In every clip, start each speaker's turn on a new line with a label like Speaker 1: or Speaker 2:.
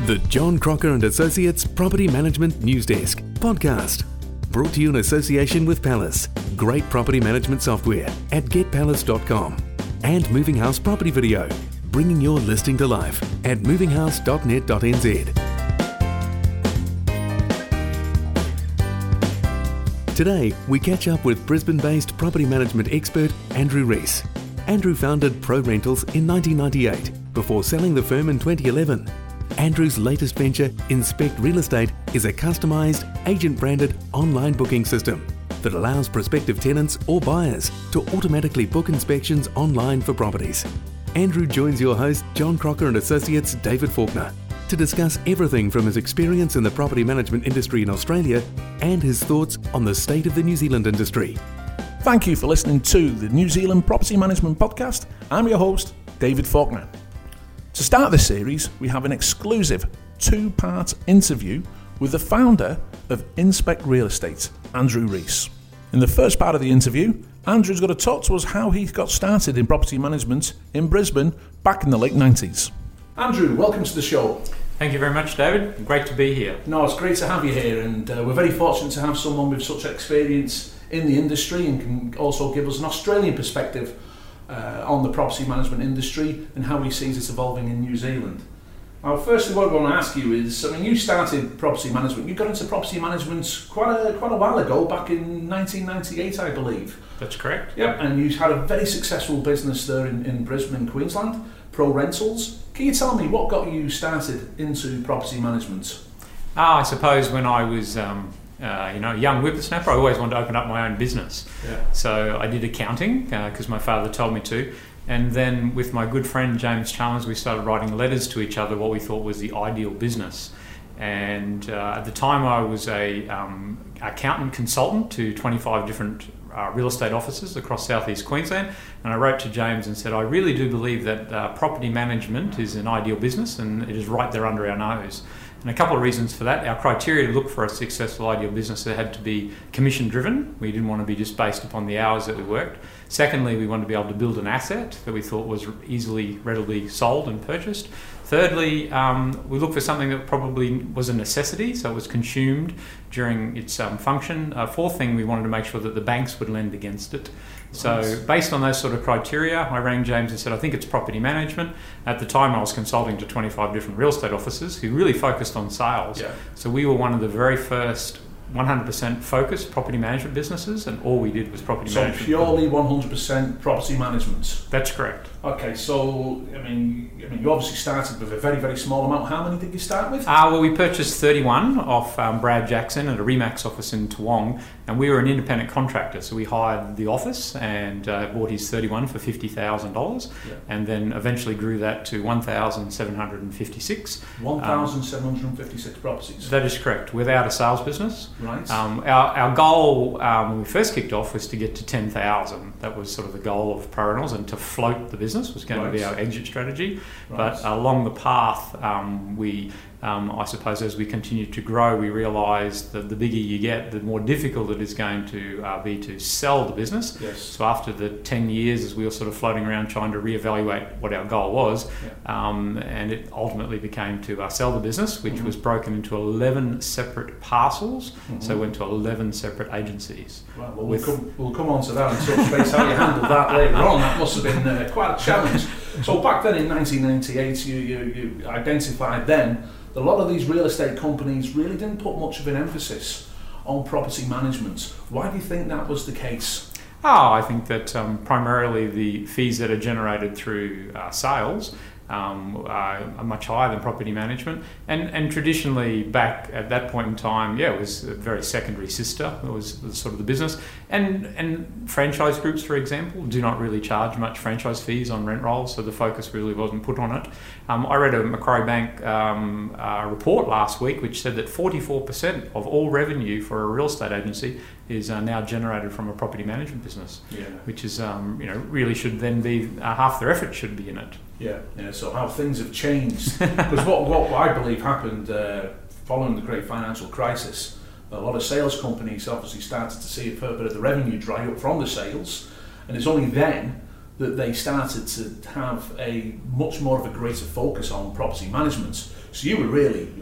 Speaker 1: The John Crocker and Associates Property Management News Desk podcast. Brought to you in association with Palace, great property management software at getpalace.com. And Moving House Property Video, bringing your listing to life at movinghouse.net.nz. Today, we catch up with Brisbane based property management expert Andrew Rees. Andrew founded Pro Rentals in 1998 before selling the firm in 2011. Andrew's latest venture, Inspect Real Estate, is a customised, agent branded online booking system that allows prospective tenants or buyers to automatically book inspections online for properties. Andrew joins your host, John Crocker and Associates David Faulkner, to discuss everything from his experience in the property management industry in Australia and his thoughts on the state of the New Zealand industry.
Speaker 2: Thank you for listening to the New Zealand Property Management Podcast. I'm your host, David Faulkner. To start this series, we have an exclusive two part interview with the founder of Inspect Real Estate, Andrew Rees. In the first part of the interview, Andrew's going to talk to us how he got started in property management in Brisbane back in the late 90s. Andrew, welcome to the show.
Speaker 3: Thank you very much, David. Great to be here.
Speaker 2: No, it's great to have you here, and uh, we're very fortunate to have someone with such experience in the industry and can also give us an Australian perspective uh, on the property management industry and how he sees it evolving in New Zealand. Now, firstly, what I want to ask you is, I mean, you started property management. You got into property management quite a quite a while ago, back in 1998, I believe.
Speaker 3: That's correct.
Speaker 2: Yep. And you had a very successful business there in, in Brisbane, Queensland, Pro Rentals. Can you tell me what got you started into property management?
Speaker 3: Ah, I suppose when I was um, uh, you know, young whippersnapper, I always wanted to open up my own business.
Speaker 2: Yeah.
Speaker 3: So I did accounting because uh, my father told me to. And then with my good friend James Chalmers, we started writing letters to each other, what we thought was the ideal business. And uh, at the time, I was a um, accountant consultant to 25 different uh, real estate offices across southeast Queensland. And I wrote to James and said, I really do believe that uh, property management is an ideal business and it is right there under our nose. And a couple of reasons for that. Our criteria to look for a successful ideal business had to be commission driven. We didn't want to be just based upon the hours that we worked. Secondly, we wanted to be able to build an asset that we thought was easily, readily sold and purchased. Thirdly, um, we looked for something that probably was a necessity, so it was consumed during its um, function. Uh, fourth thing, we wanted to make sure that the banks would lend against it. So, nice. based on those sort of criteria, I rang James and said, I think it's property management. At the time, I was consulting to 25 different real estate offices who really focused on sales.
Speaker 2: Yeah.
Speaker 3: So, we were one of the very first 100% focused property management businesses, and all we did was property
Speaker 2: so
Speaker 3: management.
Speaker 2: So, purely 100% property management?
Speaker 3: That's correct.
Speaker 2: Okay, so I mean, I mean, you obviously started with a very, very small amount. How many did you start with?
Speaker 3: Uh, well, we purchased 31 off um, Brad Jackson at a Remax office in Toowong, and we were an independent contractor, so we hired the office and uh, bought his 31 for $50,000,
Speaker 2: yeah.
Speaker 3: and then eventually grew that to 1,756.
Speaker 2: 1,756 um, properties.
Speaker 3: That is correct, without a sales business.
Speaker 2: Right.
Speaker 3: Um, our, our goal um, when we first kicked off was to get to 10,000. That was sort of the goal of Pro Rentals and to float the business business was going right. to be our exit strategy. Right. But along the path, um, we um, I suppose as we continue to grow, we realise that the bigger you get, the more difficult it is going to uh, be to sell the business.
Speaker 2: Yes.
Speaker 3: So after the 10 years, as we were sort of floating around trying to reevaluate what our goal was,
Speaker 2: yeah.
Speaker 3: um, and it ultimately became to uh, sell the business, which
Speaker 2: mm-hmm.
Speaker 3: was broken into 11 separate parcels. Mm-hmm. So went to 11 separate agencies.
Speaker 2: Well, we'll, come, we'll come on to that and touch base how you handled that later on. That must have been uh, quite a challenge. So back then in 1998, you, you, you identified then a lot of these real estate companies really didn't put much of an emphasis on property management. Why do you think that was the case?
Speaker 3: Oh, I think that um, primarily the fees that are generated through uh, sales um, are much higher than property management. And, and traditionally, back at that point in time, yeah, it was a very secondary sister. It was, was sort of the business. And, and franchise groups, for example, do not really charge much franchise fees on rent rolls, so the focus really wasn't put on it. Um, I read a Macquarie Bank um, uh, report last week which said that 44% of all revenue for a real estate agency is uh, now generated from a property management business,
Speaker 2: yeah.
Speaker 3: which is um, you know really should then be uh, half their effort should be in it.
Speaker 2: Yeah, yeah. So how things have changed because what what I believe happened uh, following the great financial crisis, a lot of sales companies obviously started to see a fair bit of the revenue dry up from the sales, and it's only then that they started to have a much more of a greater focus on property management. So you were really,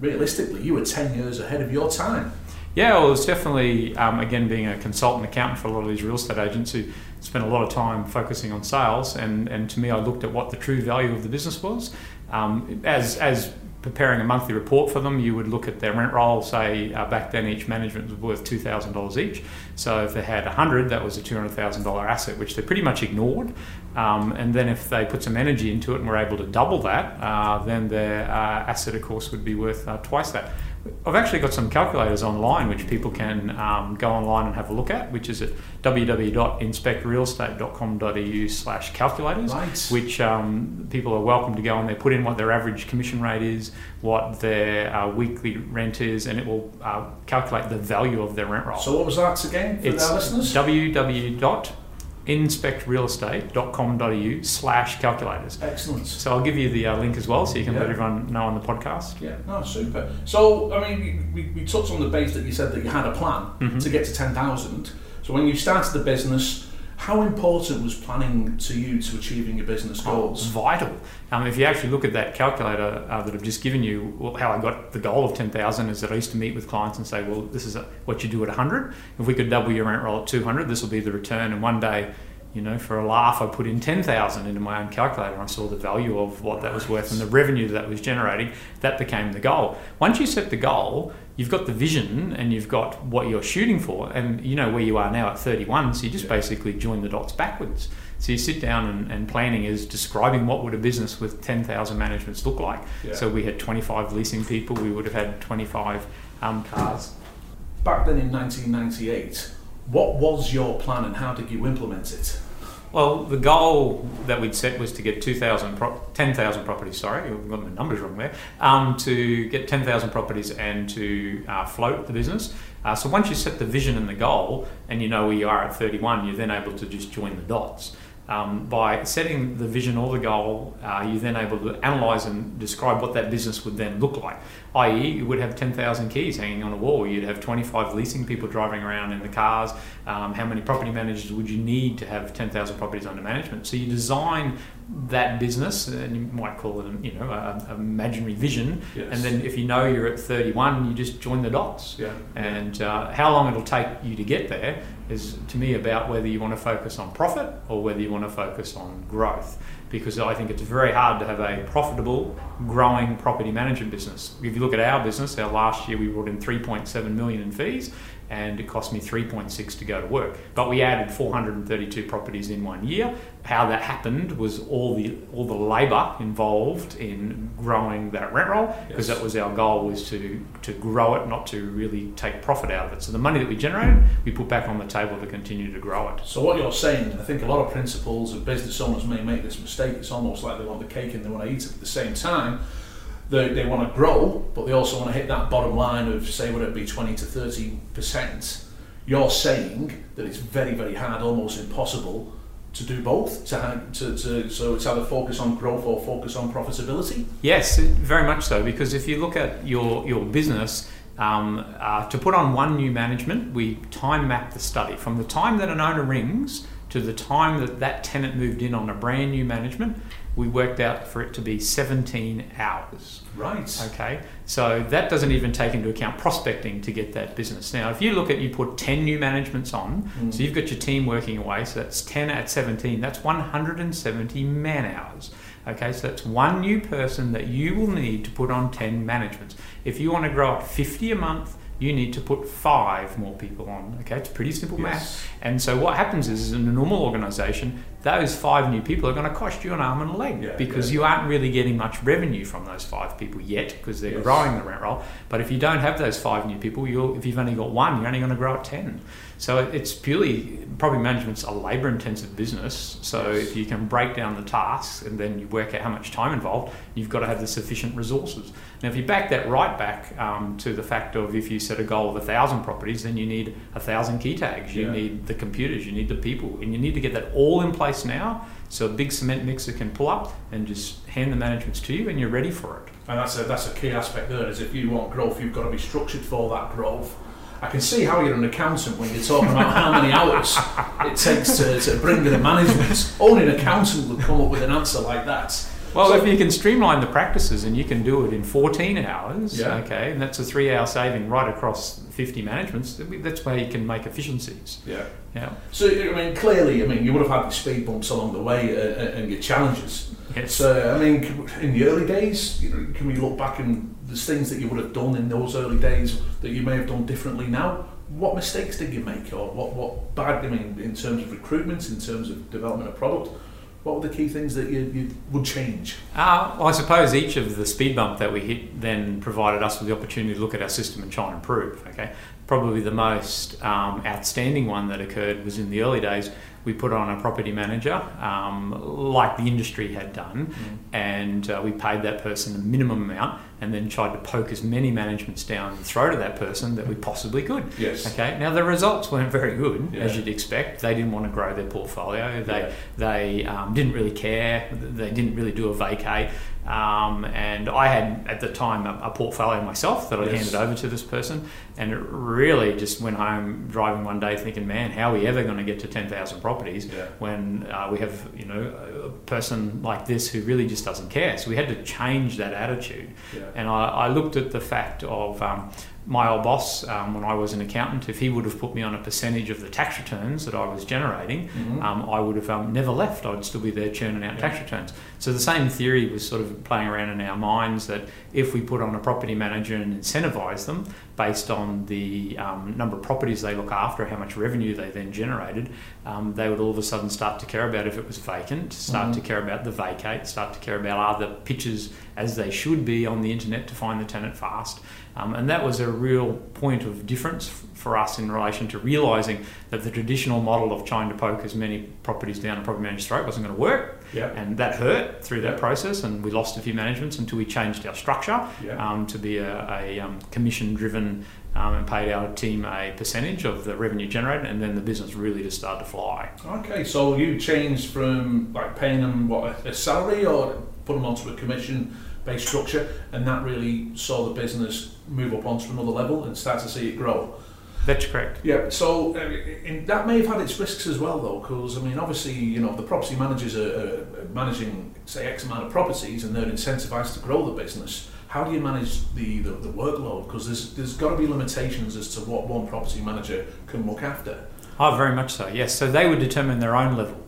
Speaker 2: realistically, you were 10 years ahead of your time.
Speaker 3: Yeah, well, it's definitely, um, again, being a consultant accountant for a lot of these real estate agents who spent a lot of time focusing on sales. And, and to me, I looked at what the true value of the business was. Um, as, as preparing a monthly report for them, you would look at their rent roll. Say uh, back then, each management was worth two thousand dollars each. So if they had hundred, that was a two hundred thousand dollar asset, which they pretty much ignored. Um, and then if they put some energy into it and were able to double that, uh, then their uh, asset, of course, would be worth uh, twice that. I've actually got some calculators online which people can um, go online and have a look at, which is at www.inspectrealestate.com.au slash calculators,
Speaker 2: right.
Speaker 3: which um, people are welcome to go on there, put in what their average commission rate is, what their uh, weekly rent is, and it will uh, calculate the value of their rent roll.
Speaker 2: So what was that again for
Speaker 3: it's
Speaker 2: our listeners?
Speaker 3: www inspectrealestate.com.au slash calculators.
Speaker 2: Excellent.
Speaker 3: So I'll give you the uh, link as well so you can
Speaker 2: Yeah.
Speaker 3: let everyone know on the podcast.
Speaker 2: Yeah, no, super. So, I mean, we, we touched on the base that you said that you had a plan
Speaker 3: Mhm.
Speaker 2: to get to 10,000. So, when you started the business, how important was planning to you to achieving your business
Speaker 3: It's
Speaker 2: goals?
Speaker 3: vital. Um, if you actually look at that calculator uh, that I've just given you, well, how I got the goal of 10,000 is that I used to meet with clients and say, well, this is a, what you do at 100. If we could double your rent roll at 200, this will be the return. And one day, you know, for a laugh, I put in 10,000 into my own calculator and I saw the value of what that was worth and the revenue that was generating. That became the goal. Once you set the goal, you've got the vision and you've got what you're shooting for, and you know where you are now at 31, so you just
Speaker 2: Yeah.
Speaker 3: basically join the dots backwards. So you sit down and, and planning is describing what would a business with 10,000 managements look like.
Speaker 2: Yeah.
Speaker 3: So we had 25 leasing people, we would have had 25 um, cars.
Speaker 2: Back then in 1998, what was your plan and how did you implement it?
Speaker 3: Well, the goal that we'd set was to get 2,000 pro- 10,000 properties, sorry, I've got my numbers wrong there, um, to get 10,000 properties and to uh, float the business. Uh, so once you set the vision and the goal and you know where you are at 31, you're then able to just join the dots. Um, by setting the vision or the goal, uh, you're then able to analyse and describe what that business would then look like. I.e., you would have 10,000 keys hanging on a wall. You'd have 25 leasing people driving around in the cars. Um, how many property managers would you need to have 10,000 properties under management? So you design that business, and you might call it, a, you know, a, a imaginary vision.
Speaker 2: Yes.
Speaker 3: And then if you know you're at 31, you just join the dots.
Speaker 2: Yeah.
Speaker 3: And uh, how long it'll take you to get there is, to me, about whether you want to focus on profit or whether you want to focus on growth. Because I think it's very hard to have a profitable, growing property management business. If you look at our business, our last year we brought in 3.7 million in fees, and it cost me 3.6 to go to work. But we added 432 properties in one year. How that happened was all the all the labour involved in growing that rent roll, because
Speaker 2: Yes.
Speaker 3: that was our goal was to to grow it, not to really take profit out of it. So the money that we generated, we put back on the table to continue to grow it.
Speaker 2: So what you're saying, I think a lot of principals of business owners may make this mistake. It's almost like they want the cake and they want to eat it at the same time. They, they want to grow, but they also want to hit that bottom line of say would it be 20 to 30 percent. You're saying that it's very very hard, almost impossible, to do both. To, to, to so it's either focus on growth or focus on profitability.
Speaker 3: Yes, very much so. Because if you look at your your business, um, uh, to put on one new management, we time map the study from the time that an owner rings to the time that that tenant moved in on a brand new management. We worked out for it to be 17 hours.
Speaker 2: Right.
Speaker 3: Okay, so that doesn't even take into account prospecting to get that business. Now, if you look at you put 10 new managements on,
Speaker 2: Mm.
Speaker 3: so you've got your team working away, so that's 10 at 17, that's 170 man hours. Okay, so that's one new person that you will need to put on 10 managements. If you want to grow at 50 a month, you need to put five more people on. Okay, it's pretty simple math.
Speaker 2: Yes.
Speaker 3: And so what happens is, is in a normal organisation, those five new people are going to cost you an arm and a leg
Speaker 2: Yeah,
Speaker 3: because
Speaker 2: yeah.
Speaker 3: you aren't really getting much revenue from those five people yet because they're
Speaker 2: Yes.
Speaker 3: growing the rent roll. But if you don't have those five new people, you'll, if you've only got one, you're only going to grow at 10. So it's purely, property management's a labour intensive business. So
Speaker 2: Yes.
Speaker 3: if you can break down the tasks and then you work out how much time involved, you've got to have the sufficient resources. Now, if you back that right back um, to the fact of if you set a goal of a thousand properties, then you need a thousand key tags, you
Speaker 2: Yeah.
Speaker 3: need the computers, you need the people, and you need to get that all in place now. So a big cement mixer can pull up and just hand the managements to you, and you're ready for it.
Speaker 2: And that's a that's a key aspect there. Is if you want growth, you've got to be structured for that growth, I can see how you're an accountant when you're talking about how many hours it takes to, to bring in a management. Only an accountant would come up with an answer like that.
Speaker 3: Well,
Speaker 2: So-
Speaker 3: if you can streamline the practices and you can do it in 14 hours,
Speaker 2: Yeah.
Speaker 3: okay, and that's a three-hour saving right across 50 managements. That's where you can make efficiencies.
Speaker 2: Yeah.
Speaker 3: Yeah.
Speaker 2: So I mean, clearly, I mean, you would have had your speed bumps along the way uh, and your challenges.
Speaker 3: Yes.
Speaker 2: So I mean, in the early days, you know, can we look back and there's things that you would have done in those early days that you may have done differently now? What mistakes did you make, or what what bad? I mean, in terms of recruitment, in terms of development of product, what were the key things that you, you would change?
Speaker 3: Uh, well, I suppose each of the speed bump that we hit then provided us with the opportunity to look at our system and try and improve. Okay, probably the most um, outstanding one that occurred was in the early days. We put on a property manager, um, like the industry had done, and uh, we paid that person a minimum amount, and then tried to poke as many managements down the throat of that person that we possibly could.
Speaker 2: Yes.
Speaker 3: Okay. Now the results weren't very good, as you'd expect. They didn't want to grow their portfolio. They
Speaker 2: Yeah.
Speaker 3: they um, didn't really care. They didn't really do a vacate. Um, and I had at the time a, a portfolio myself that I
Speaker 2: Yes.
Speaker 3: handed over to this person, and it really just went home driving one day thinking, man, how are we ever going to get to ten thousand properties
Speaker 2: Yeah.
Speaker 3: when uh, we have you know a person like this who really just doesn't care? So we had to change that attitude.
Speaker 2: Yeah.
Speaker 3: And I, I looked at the fact of um, my old boss, um, when I was an accountant, if he would have put me on a percentage of the tax returns that I was generating,
Speaker 2: Mhm.
Speaker 3: um, I would have um, never left. I'd still be there churning out tax returns. So the same theory was sort of playing around in our minds that if we put on a property manager and incentivise them based on the um, number of properties they look after, how much revenue they then generated, um, they would all of a sudden start to care about if it was vacant, start
Speaker 2: Mhm.
Speaker 3: to care about the vacate, start to care about are the pictures as they should be on the internet to find the tenant fast. Um, and that was a real point of difference f- for us in relation to realising that the traditional model of trying to poke as many properties down a property manager's throat wasn't going to work.
Speaker 2: Yeah.
Speaker 3: And that hurt through that process, and we lost a few managements until we changed our structure
Speaker 2: Yeah.
Speaker 3: um, to be a, a um, commission driven um, and paid our team a percentage of the revenue generated, and then the business really just started to fly.
Speaker 2: Okay, so you changed from like paying them what a, a salary or put them onto a commission based structure, and that really saw the business move up onto another level and start to see it grow.
Speaker 3: That's correct.
Speaker 2: Yeah, so uh, in, that may have had its risks as well, though, because I mean, obviously, you know, the property managers are, are managing say X amount of properties, and they're incentivized to grow the business. How do you manage the, the, the workload? Because there's there's got to be limitations as to what one property manager can look after.
Speaker 3: Oh, very much so. Yes. So they would determine their own level.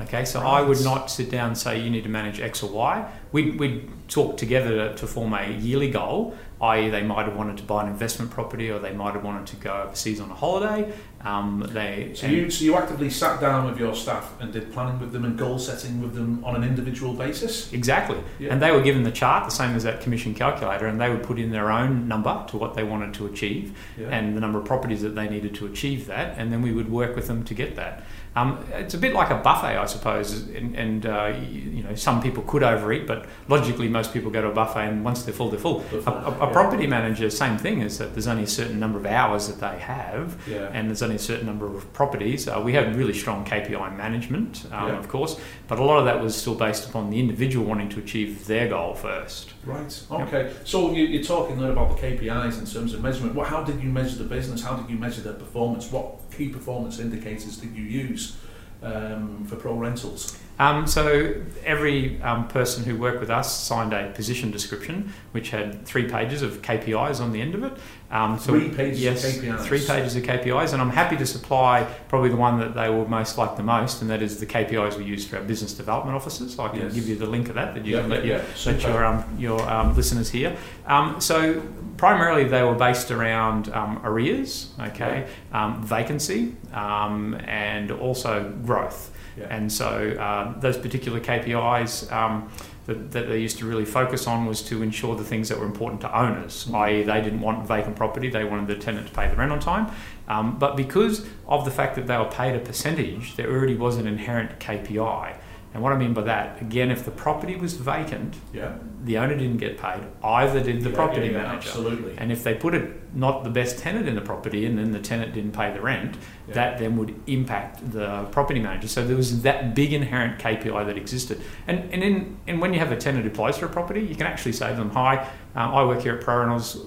Speaker 3: Okay. So I would not sit down and say you need to manage X or Y. We'd, we'd talk together to, to form a yearly goal. I.e., they might have wanted to buy an investment property, or they might have wanted to go overseas on a holiday. Um, they
Speaker 2: So you so you actively sat down with your staff and did planning with them and goal setting with them on an individual basis.
Speaker 3: Exactly.
Speaker 2: Yeah.
Speaker 3: And they were given the chart, the same as that commission calculator, and they would put in their own number to what they wanted to achieve
Speaker 2: Yeah.
Speaker 3: and the number of properties that they needed to achieve that, and then we would work with them to get that. Um, it's a bit like a buffet, I suppose, and, and uh, you, you know some people could overeat, but logically most people go to a buffet and once they're full, they're full. A, a, a
Speaker 2: yeah.
Speaker 3: property manager, same thing, is that there's only a certain number of hours that they have, and there's only a certain number of properties. Uh, we had really strong KPI management, um,
Speaker 2: Yeah.
Speaker 3: of course, but a lot of that was still based upon the individual wanting to achieve their goal first.
Speaker 2: Right. Okay. So you, you're talking there about the KPIs in terms of measurement. What, how did you measure the business? How did you measure their performance? What key performance indicators did you use um, for pro rentals?
Speaker 3: Um, so every um, person who worked with us signed a position description, which had three pages of KPIs on the end of it. Um, so
Speaker 2: Three pages of
Speaker 3: yes,
Speaker 2: KPIs.
Speaker 3: three pages of KPIs, and I'm happy to supply probably the one that they will most like the most, and that is the KPIs we use for our business development officers. I can
Speaker 2: Yes.
Speaker 3: give you the link of that that you
Speaker 2: Yeah,
Speaker 3: can let,
Speaker 2: yeah,
Speaker 3: your,
Speaker 2: yeah.
Speaker 3: let your um, your um, listeners hear. Um, so primarily they were based around um, arrears, okay, um, vacancy, um, and also growth.
Speaker 2: Yeah.
Speaker 3: And so uh, those particular KPIs um, that, that they used to really focus on was to ensure the things that were important to owners,
Speaker 2: Mm.
Speaker 3: i.e., they didn't want vacant property, they wanted the tenant to pay the rent on time. Um, but because of the fact that they were paid a percentage, there already was an inherent KPI. And what I mean by that, again, if the property was vacant,
Speaker 2: Yeah.
Speaker 3: the owner didn't get paid, either did the
Speaker 2: Yeah,
Speaker 3: property
Speaker 2: yeah,
Speaker 3: manager.
Speaker 2: Absolutely.
Speaker 3: And if they put it not the best tenant in the property and then the tenant didn't pay the rent, that then would impact the property manager. So there was that big inherent KPI that existed. And, and, in, and when you have a tenant who applies for a property, you can actually say to them, Hi, uh, I work here at Pro uh,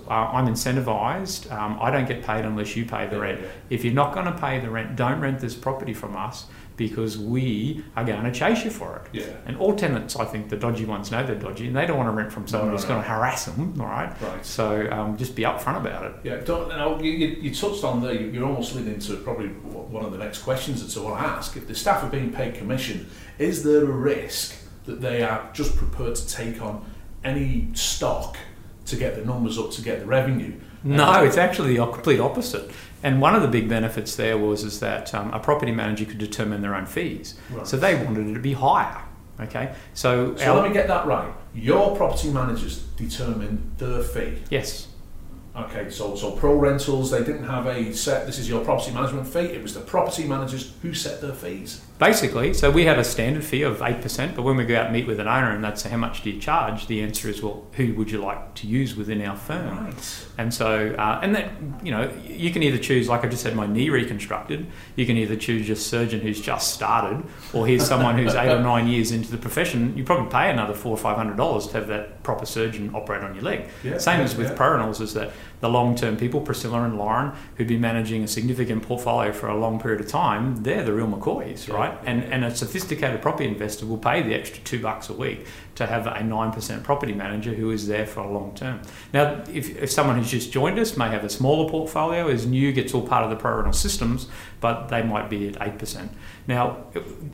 Speaker 3: I'm incentivised, um, I don't get paid unless you pay the rent. If you're not going to pay the rent, don't rent this property from us because we are going to chase you for it.
Speaker 2: Yeah.
Speaker 3: And all tenants, I think, the dodgy ones know they're dodgy, and they don't want to rent from someone
Speaker 2: no,
Speaker 3: who's
Speaker 2: no.
Speaker 3: going to harass them. All right.
Speaker 2: Right.
Speaker 3: So um, just be upfront about it.
Speaker 2: Yeah, don't, now, you, you, you touched on there, you- you're almost leading into probably one of the next questions that I want to ask. If the staff are being paid commission, is there a risk that they are just prepared to take on any stock to get the numbers up, to get the revenue?
Speaker 3: No, it's actually the complete opposite. And one of the big benefits there was is that um, a property manager could determine their own fees.
Speaker 2: Right.
Speaker 3: So they wanted it to be higher. Okay. So,
Speaker 2: So
Speaker 3: our-
Speaker 2: let me get that right. Your property managers determine their fee.
Speaker 3: yes,
Speaker 2: Okay, so so pro rentals, they didn't have a set. This is your property management fee. It was the property managers who set their fees.
Speaker 3: Basically. So we have a standard fee of eight percent, but when we go out and meet with an owner and that's how much do you charge, the answer is well, who would you like to use within our firm?
Speaker 2: Right.
Speaker 3: And so, uh, and that, you know, you can either choose, like I just had my knee reconstructed, you can either choose your surgeon who's just started, or here's someone who's eight or nine years into the profession. You probably pay another four or five hundred dollars to have that proper surgeon operate on your leg.
Speaker 2: Yeah,
Speaker 3: Same
Speaker 2: yeah,
Speaker 3: as with
Speaker 2: yeah.
Speaker 3: Is that the long term people, Priscilla and Lauren, who'd been managing a significant portfolio for a long period of time, they're the real McCoys, right?
Speaker 2: yeah,
Speaker 3: And, and a sophisticated property investor will pay the extra two bucks a week to have a 9% property manager who is there for a long term. Now, if, if someone who's just joined us may have a smaller portfolio, is new, gets all part of the pro systems, but they might be at 8%. Now,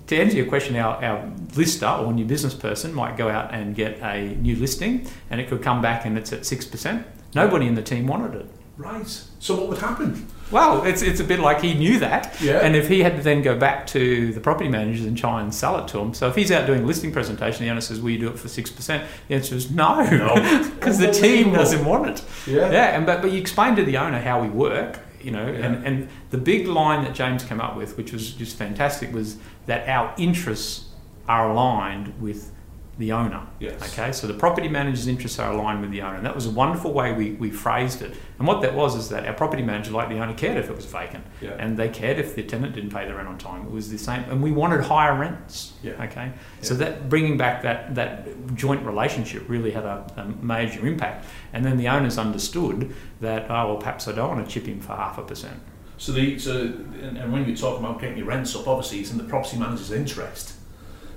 Speaker 3: to answer your question, our, our lister or new business person might go out and get a new listing and it could come back and it's at 6%. Nobody in the team wanted it.
Speaker 2: Right. So what would happen?
Speaker 3: Well, it's, it's a bit like he knew that.
Speaker 2: Yeah.
Speaker 3: And if he had to then go back to the property managers and try and sell it to them. So if he's out doing a listing presentation, the owner says, Will you do it for 6%? The answer is no.
Speaker 2: No.
Speaker 3: Because the team doesn't want it.
Speaker 2: Yeah.
Speaker 3: Yeah. And, but, but you explain to the owner how we work, you know,
Speaker 2: Yeah.
Speaker 3: and, and the big line that James came up with, which was just fantastic, was that our interests are aligned with the owner.
Speaker 2: Yes.
Speaker 3: Okay, so the property manager's interests are aligned with the owner, and that was a wonderful way we, we phrased it. And what that was is that our property manager, like the owner, cared if it was vacant,
Speaker 2: Yeah.
Speaker 3: and they cared if the tenant didn't pay the rent on time. It was the same, and we wanted higher rents.
Speaker 2: Yeah.
Speaker 3: Okay, so that bringing back that that joint relationship really had a, a major impact. And then the owners understood that oh well, perhaps I don't want to chip in for half a percent.
Speaker 2: So the so and, and when you talk about getting your rents up, obviously it's in the property manager's interest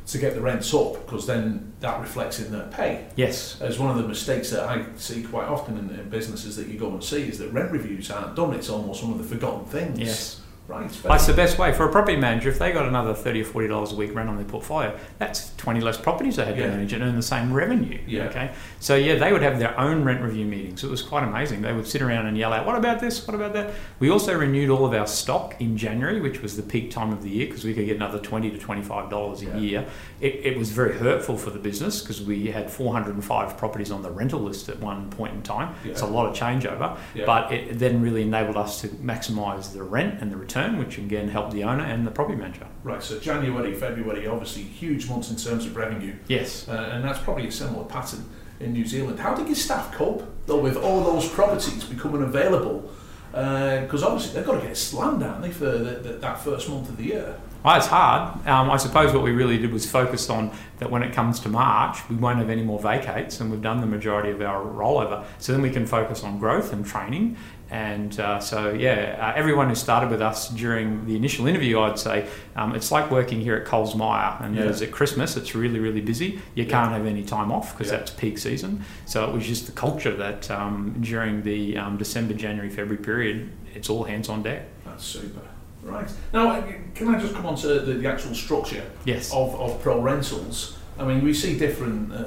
Speaker 2: to get the rents up because then that reflects in their pay.
Speaker 3: Yes.
Speaker 2: As one of the mistakes that I see quite often in, in businesses that you go and see is that rent reviews aren't done. It's almost one of the forgotten things.
Speaker 3: Yes.
Speaker 2: Right.
Speaker 3: That's the best way for a property manager. If they got another thirty or forty dollars a week rent on their portfolio, that's twenty less properties they had
Speaker 2: Yeah.
Speaker 3: to manage and earn the same revenue.
Speaker 2: Yeah.
Speaker 3: Okay. So yeah, they would have their own rent review meetings. It was quite amazing. They would sit around and yell out, "What about this? What about that?" We also renewed all of our stock in January, which was the peak time of the year because we could get another twenty to twenty-five dollars a
Speaker 2: Yeah.
Speaker 3: year. It, it was very hurtful for the business because we had four hundred and five properties on the rental list at one point in time. It's a lot of changeover,
Speaker 2: Yeah.
Speaker 3: but it then really enabled us to maximise the rent and the return, which again helped the owner and the property manager.
Speaker 2: Right. So January, February, obviously huge months in terms of revenue.
Speaker 3: Yes.
Speaker 2: Uh, and that's probably a similar pattern in New Zealand. How did your staff cope though with all those properties becoming available? Because obviously they've got to get slammed, aren't they, for the, the, that first month of the year?
Speaker 3: Well, it's hard. Um, I suppose what we really did was focus on that when it comes to March, we won't have any more vacates, and we've done the majority of our rollover. So then we can focus on growth and training. And uh, so, yeah, uh, everyone who started with us during the initial interview, I'd say um, it's like working here at Coles Myer. And
Speaker 2: Yeah.
Speaker 3: at Christmas, it's really, really busy. You
Speaker 2: Yeah.
Speaker 3: can't have any time off because
Speaker 2: Yeah.
Speaker 3: that's peak season. So it was just the culture that um, during the um, December, January, February period, it's all hands on deck.
Speaker 2: That's super. Right. Now, uh, can I just come on to the, the actual structure
Speaker 3: Yes.
Speaker 2: of, of pro rentals? I mean, we see different uh,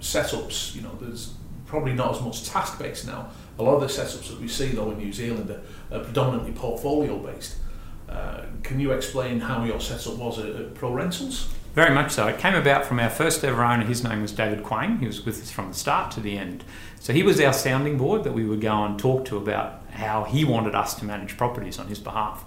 Speaker 2: setups. You know, there's probably not as much task based now. A lot of the setups that we see, though, in New Zealand are, are predominantly portfolio based. Uh, can you explain how your setup was at, at Pro Rentals?
Speaker 3: Very much so. It came about from our first ever owner. His name was David Quang. He was with us from the start to the end. So he was our sounding board that we would go and talk to about how he wanted us to manage properties on his behalf.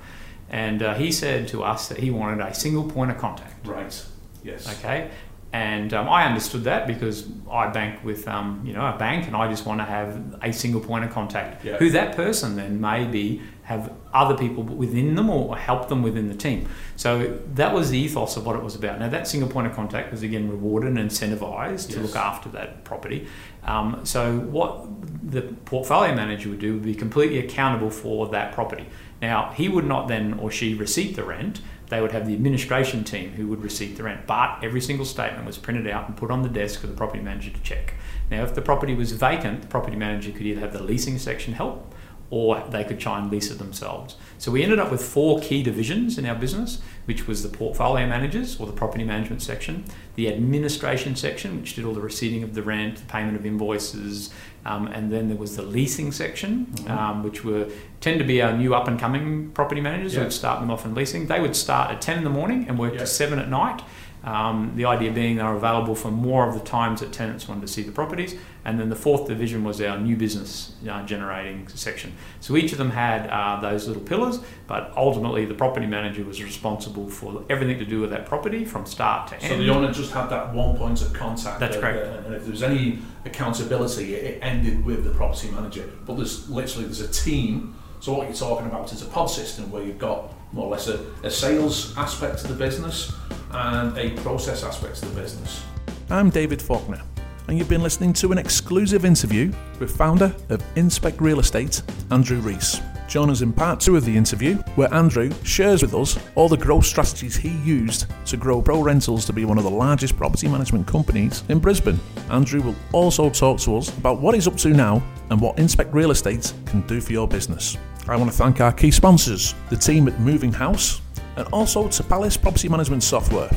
Speaker 3: And uh, he said to us that he wanted a single point of contact.
Speaker 2: Right. Yes.
Speaker 3: Okay. And um, I understood that because I bank with, um, you know, a bank, and I just want to have a single point of contact.
Speaker 2: Yeah.
Speaker 3: Who that person then maybe have other people within them or help them within the team. So that was the ethos of what it was about. Now that single point of contact was again rewarded and incentivized to look after that property. Um, so what the portfolio manager would do would be completely accountable for that property. Now he would not then or she receipt the rent. They would have the administration team who would receive the rent, but every single statement was printed out and put on the desk for the property manager to check. Now, if the property was vacant, the property manager could either have the leasing section help or they could try and lease it themselves. So we ended up with four key divisions in our business, which was the portfolio managers or the property management section, the administration section, which did all the receiving of the rent, the payment of invoices, um, and then there was the leasing section,
Speaker 2: Mhm.
Speaker 3: um, which were tend to be our new up and coming property managers who
Speaker 2: Yeah.
Speaker 3: would start them off in leasing. They would start at ten in the morning and work
Speaker 2: Yeah.
Speaker 3: to seven at night. Um, the idea being they're available for more of the times that tenants wanted to see the properties. And then the fourth division was our new business uh, generating section. So each of them had uh, those little pillars, but ultimately the property manager was responsible for everything to do with that property from start to end.
Speaker 2: So the owner just had that one point of contact.
Speaker 3: That's correct.
Speaker 2: And if there was any accountability, it it ended with the property manager. But there's literally there's a team. So what you're talking about is a pod system where you've got more or less a, a sales aspect to the business and a process aspect to the business.
Speaker 4: I'm David Faulkner, and you've been listening to an exclusive interview with founder of Inspect Real Estate, Andrew Rees. Join us in part two of the interview, where Andrew shares with us all the growth strategies he used to grow Pro Rentals to be one of the largest property management companies in Brisbane. Andrew will also talk to us about what he's up to now and what Inspect Real Estate can do for your business. I want to thank our key sponsors, the team at Moving House, and also to Palace Property Management Software.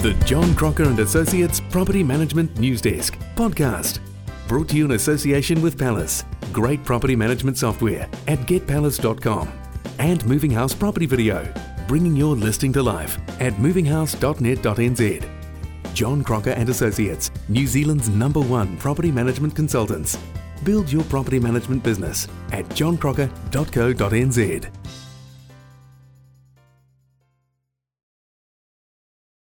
Speaker 1: The John Crocker and Associates Property Management News Desk podcast. Brought to you in association with Palace. Great property management software at getpalace.com. And Moving House Property Video. Bringing your listing to life at movinghouse.net.nz. John Crocker and Associates, New Zealand's number one property management consultants. Build your property management business at johncrocker.co.nz.